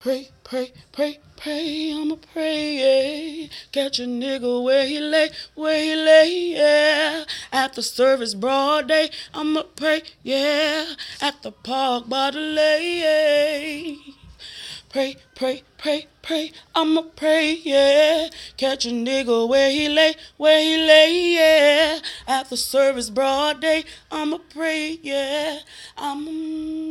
Pray, pray, pray, pray, I'ma pray, yeah. Catch a nigga where he lay, where he lay, yeah. At the service broad day, I'ma pray, yeah. At the park by the lake, Pray, pray, pray, pray, I'ma pray, yeah. Catch a nigga where he lay, where he lay, yeah. At the service broad day, I'ma pray, yeah. I'm.